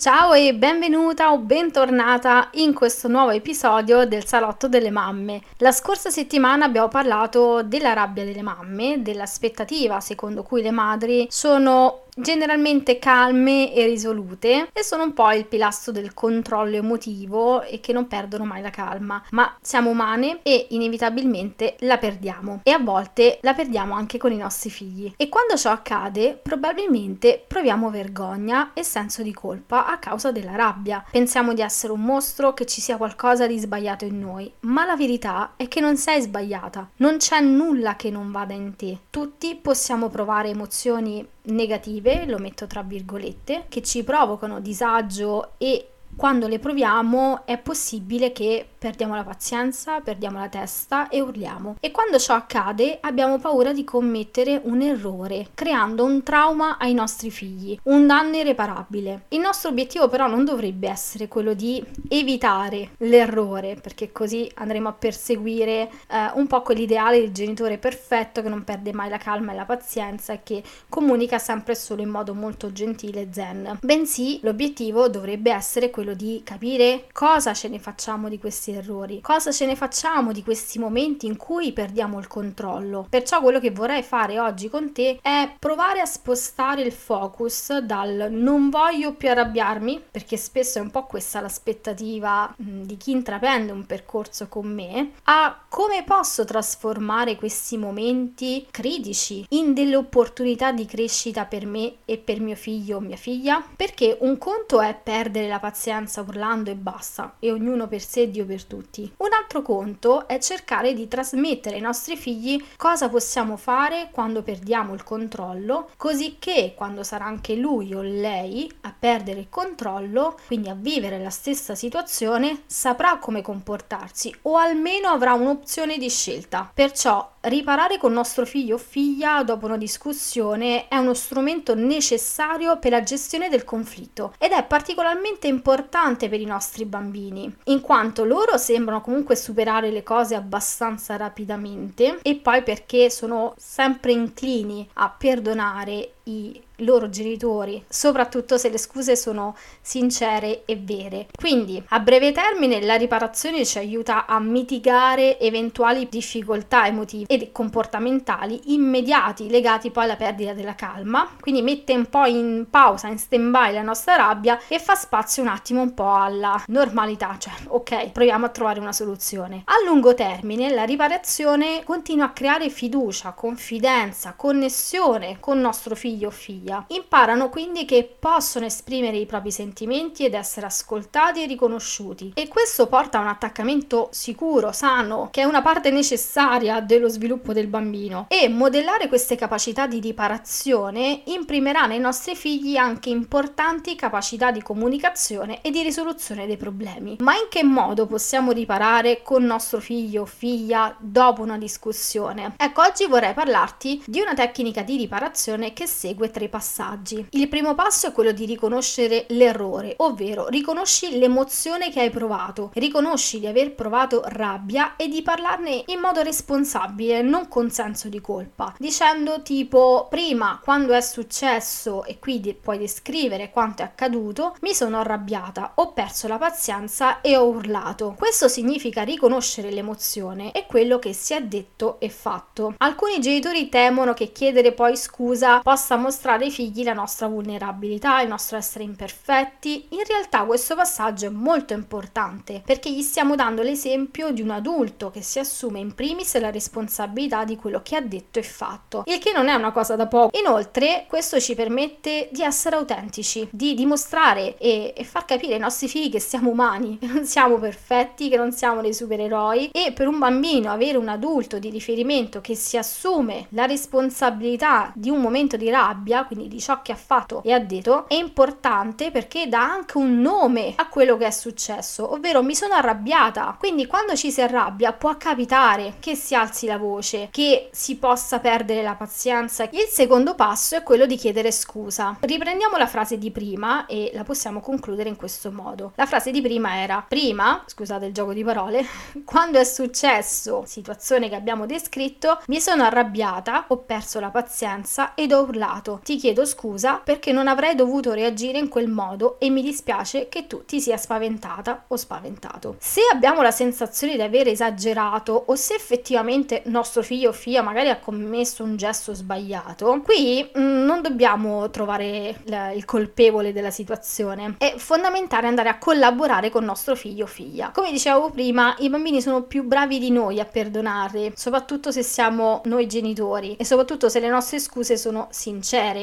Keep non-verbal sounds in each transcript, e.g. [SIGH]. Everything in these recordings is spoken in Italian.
Ciao e benvenuta o bentornata in questo nuovo episodio del Salotto delle Mamme. La scorsa settimana abbiamo parlato della rabbia delle mamme, dell'aspettativa secondo cui le madri sono generalmente calme e risolute e sono un po' il pilastro del controllo emotivo e che non perdono mai la calma, ma siamo umane e inevitabilmente la perdiamo e a volte la perdiamo anche con i nostri figli e quando ciò accade probabilmente proviamo vergogna e senso di colpa a causa della rabbia. Pensiamo di essere un mostro, che ci sia qualcosa di sbagliato in noi, ma la verità è che non sei sbagliata, non c'è nulla che non vada in te. Tutti possiamo provare emozioni negative, lo metto tra virgolette, che ci provocano disagio e quando le proviamo è possibile che perdiamo la pazienza, perdiamo la testa e urliamo. E quando ciò accade abbiamo paura di commettere un errore, creando un trauma ai nostri figli, un danno irreparabile. Il nostro obiettivo però non dovrebbe essere quello di evitare l'errore, perché così andremo a perseguire eh, un po' quell'ideale del genitore perfetto che non perde mai la calma e la pazienza e che comunica sempre solo in modo molto gentile e zen. Bensì l'obiettivo dovrebbe essere quello di capire cosa ce ne facciamo di questi errori? Cosa ce ne facciamo di questi momenti in cui perdiamo il controllo? Perciò quello che vorrei fare oggi con te è provare a spostare il focus dal non voglio più arrabbiarmi, perché spesso è un po' questa l'aspettativa di chi intraprende un percorso con me, a come posso trasformare questi momenti critici in delle opportunità di crescita per me e per mio figlio o mia figlia? Perché un conto è perdere la pazienza urlando e basta, e ognuno per sé, Dio per per tutti. Un altro conto è cercare di trasmettere ai nostri figli cosa possiamo fare quando perdiamo il controllo, così che quando sarà anche lui o lei a perdere il controllo, quindi a vivere la stessa situazione, saprà come comportarsi o almeno avrà un'opzione di scelta. Perciò riparare con nostro figlio o figlia dopo una discussione è uno strumento necessario per la gestione del conflitto ed è particolarmente importante per i nostri bambini, in quanto loro sembrano comunque superare le cose abbastanza rapidamente e poi perché sono sempre inclini a perdonare i loro genitori, soprattutto se le scuse sono sincere e vere. Quindi, a breve termine, la riparazione ci aiuta a mitigare eventuali difficoltà emotive e comportamentali immediati legati poi alla perdita della calma, quindi mette un po' in pausa, in stand-by la nostra rabbia e fa spazio un attimo un po' alla normalità, cioè ok, proviamo a trovare una soluzione. A lungo termine la riparazione continua a creare fiducia, confidenza, connessione con nostro figlio o figlia. Imparano quindi che possono esprimere i propri sentimenti ed essere ascoltati e riconosciuti e questo porta a un attaccamento sicuro, sano, che è una parte necessaria dello sviluppo del bambino e modellare queste capacità di riparazione imprimerà nei nostri figli anche importanti capacità di comunicazione e di risoluzione dei problemi. Ma in che modo possiamo riparare con nostro figlio o figlia dopo una discussione? Ecco, oggi vorrei parlarti di una tecnica di riparazione che segue tre passaggi. Il primo passo è quello di riconoscere l'errore, ovvero riconosci l'emozione che hai provato, riconosci di aver provato rabbia e di parlarne in modo responsabile, non con senso di colpa, dicendo tipo prima quando è successo e quindi puoi descrivere quanto è accaduto, mi sono arrabbiata, ho perso la pazienza e ho urlato. Questo significa riconoscere l'emozione e quello che si è detto e fatto. Alcuni genitori temono che chiedere poi scusa possa mostrare ai figli la nostra vulnerabilità, il nostro essere imperfetti. In realtà questo passaggio è molto importante perché gli stiamo dando l'esempio di un adulto che si assume in primis la responsabilità di quello che ha detto e fatto, il che non è una cosa da poco. Inoltre questo ci permette di essere autentici, di dimostrare e, e far capire ai nostri figli che siamo umani, [LAUGHS] che non siamo perfetti, che non siamo dei supereroi e per un bambino avere un adulto di riferimento che si assume la responsabilità di un momento di rabbia rabbia, quindi di ciò che ha fatto e ha detto, è importante perché dà anche un nome a quello che è successo, ovvero mi sono arrabbiata. Quindi quando ci si arrabbia può capitare che si alzi la voce, che si possa perdere la pazienza. Il secondo passo è quello di chiedere scusa. Riprendiamo la frase di prima e la possiamo concludere in questo modo. La frase di prima era prima, scusate il gioco di parole, [LAUGHS] quando è successo situazione che abbiamo descritto, mi sono arrabbiata, ho perso la pazienza ed ho urlato. Ti chiedo scusa perché non avrei dovuto reagire in quel modo e mi dispiace che tu ti sia spaventata o spaventato. Se abbiamo la sensazione di aver esagerato o se effettivamente nostro figlio o figlia magari ha commesso un gesto sbagliato, qui mh, mm, non dobbiamo trovare l- il colpevole della situazione. È fondamentale andare a collaborare con nostro figlio o figlia. Come dicevo prima, i bambini sono più bravi di noi a perdonare, soprattutto se siamo noi genitori e soprattutto se le nostre scuse sono sincere.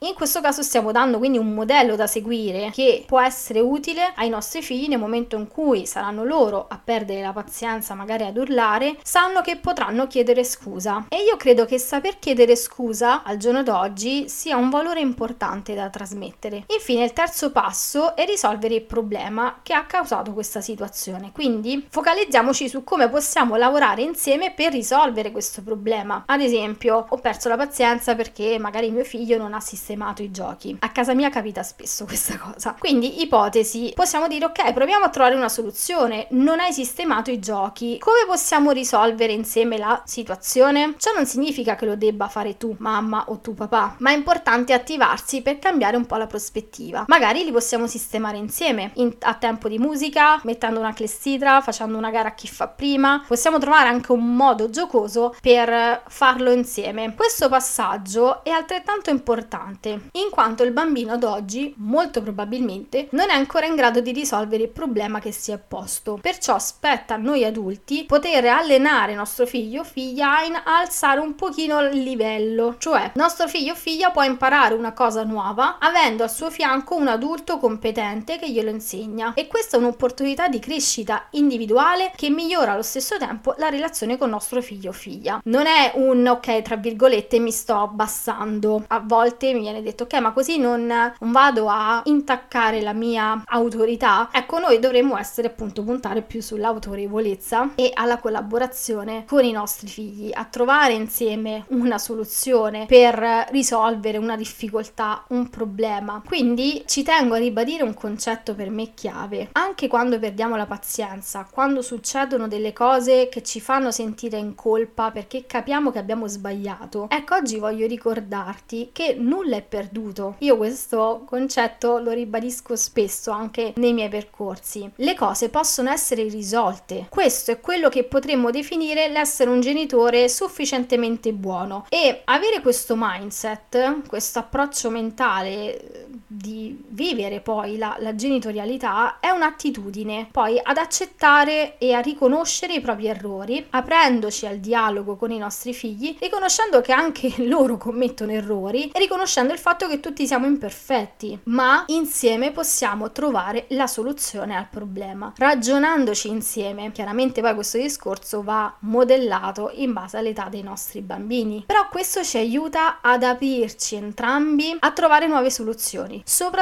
In questo caso stiamo dando quindi un modello da seguire che può essere utile ai nostri figli nel momento in cui saranno loro a perdere la pazienza, magari ad urlare, sanno che potranno chiedere scusa. E io credo che saper chiedere scusa al giorno d'oggi sia un valore importante da trasmettere. Infine, il terzo passo è risolvere il problema che ha causato questa situazione. Quindi focalizziamoci su come possiamo lavorare insieme per risolvere questo problema. Ad esempio, ho perso la pazienza perché magari mio figlio non ha sistemato i giochi. A casa mia capita spesso questa cosa. Quindi, ipotesi, possiamo dire ok, proviamo a trovare una soluzione. Non hai sistemato i giochi. Come possiamo risolvere insieme la situazione? Ciò non significa che lo debba fare tu, mamma o tu papà, ma è importante attivarsi per cambiare un po' la prospettiva. Magari li possiamo sistemare insieme, in, a tempo di musica, mettendo una clessidra, facendo una gara a chi fa prima. Possiamo trovare anche un modo giocoso per farlo insieme. Questo passaggio è altrettanto importante in quanto il bambino ad oggi, molto probabilmente, non è ancora in grado di risolvere il problema che si è posto. Perciò spetta a noi adulti poter allenare nostro figlio o figlia a alzare un pochino il livello, cioè nostro figlio o figlia può imparare una cosa nuova avendo al suo fianco un adulto competente che glielo insegna e questa è un'opportunità di crescita individuale che migliora allo stesso tempo la relazione con nostro figlio o figlia. Non è un ok, tra virgolette, mi sto abbassando. A volte mi viene detto ok, ma così non, non vado a intaccare la mia autorità. Ecco, noi dovremmo essere appunto puntare più sull'autorevolezza e alla collaborazione con i nostri figli, a trovare insieme una soluzione per risolvere una difficoltà, un problema. Quindi ci tengo a ribadire un concetto per me chiave. Anche quando perdiamo la pazienza, quando succedono delle cose che ci fanno sentire in colpa perché capiamo che abbiamo sbagliato. Ecco, oggi voglio ricordarti che nulla è perduto. Io questo concetto lo ribadisco spesso anche nei miei percorsi. Le cose possono essere risolte. Questo è quello che potremmo definire l'essere un genitore sufficientemente buono e avere questo mindset, questo approccio mentale di vivere poi la, la genitorialità è un'attitudine poi ad accettare e a riconoscere i propri errori, aprendoci al dialogo con i nostri figli, riconoscendo che anche [LAUGHS] loro commettono errori e riconoscendo il fatto che tutti siamo imperfetti, ma insieme possiamo trovare la soluzione al problema, ragionandoci insieme. Chiaramente poi questo discorso va modellato in base all'età dei nostri bambini, però questo ci aiuta ad aprirci entrambi a trovare nuove soluzioni, soprattutto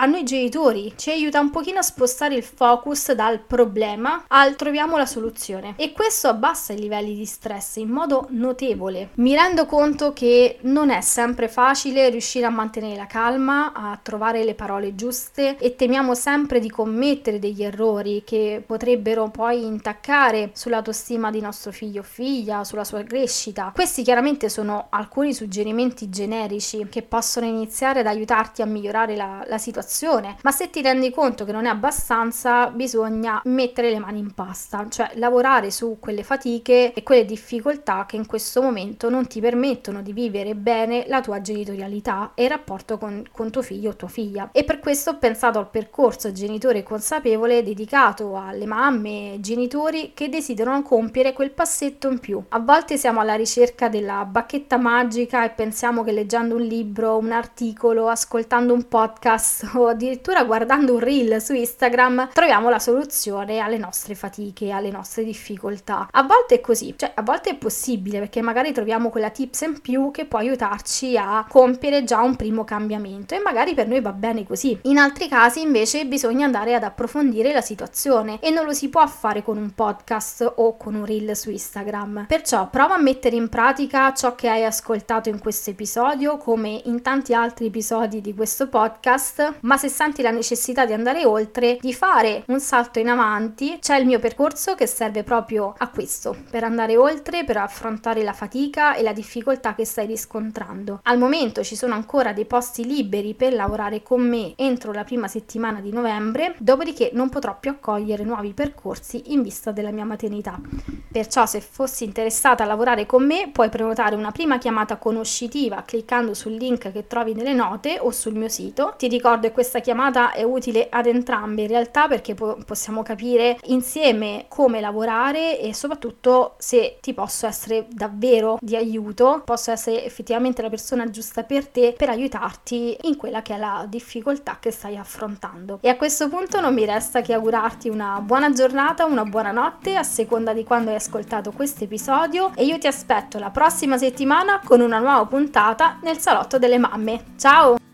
a noi genitori, ci aiuta un pochino a spostare il focus dal problema al troviamo la soluzione e questo abbassa i livelli di stress in modo notevole. Mi rendo conto che non è sempre facile riuscire a mantenere la calma, a trovare le parole giuste e temiamo sempre di commettere degli errori che potrebbero poi intaccare sull'autostima di nostro figlio o figlia, sulla sua crescita. Questi chiaramente sono alcuni suggerimenti generici che possono iniziare ad aiutarti a migliorare la, la situazione, ma se ti rendi conto che non è abbastanza, bisogna mettere le mani in pasta, cioè lavorare su quelle fatiche e quelle difficoltà che in questo momento non ti permettono di vivere bene la tua genitorialità e il rapporto con, con tuo figlio o tua figlia. E per questo ho pensato al percorso genitore consapevole dedicato alle mamme e genitori che desiderano compiere quel passetto in più. A volte siamo alla ricerca della bacchetta magica e pensiamo che leggendo un libro, un articolo, ascoltando un podcast o addirittura guardando un reel su Instagram troviamo la soluzione alle nostre fatiche, alle nostre difficoltà. A volte è così, cioè a volte è possibile perché magari troviamo quella tips in più che può aiutarci a compiere già un primo cambiamento e magari per noi va bene così. In altri casi invece bisogna andare ad approfondire la situazione e non lo si può fare con un podcast o con un reel su Instagram. Perciò prova a mettere in pratica ciò che hai ascoltato in questo episodio come in tanti altri episodi di questo podcast, ma se senti la necessità di andare oltre, di fare un salto in avanti, c'è il mio percorso che serve proprio a questo, per andare oltre, per affrontare la fatica e la difficoltà che stai riscontrando. Al momento ci sono ancora dei posti liberi per lavorare con me entro la prima settimana di novembre, dopodiché non potrò più accogliere nuovi percorsi in vista della mia maternità. Perciò se fossi interessata a lavorare con me puoi prenotare una prima chiamata conoscitiva cliccando sul link che trovi nelle note o sul mio sito. Ti ricordo che questa chiamata è utile ad entrambe in realtà perché po- possiamo capire insieme come lavorare e soprattutto se ti posso essere davvero di aiuto, posso essere effettivamente la persona giusta per te per aiutarti in quella che è la difficoltà che stai affrontando. E a questo punto non mi resta che augurarti una buona giornata, una buona notte a seconda di quando hai ascoltato questo episodio e io ti aspetto la prossima settimana con una nuova puntata nel salotto delle mamme. Ciao!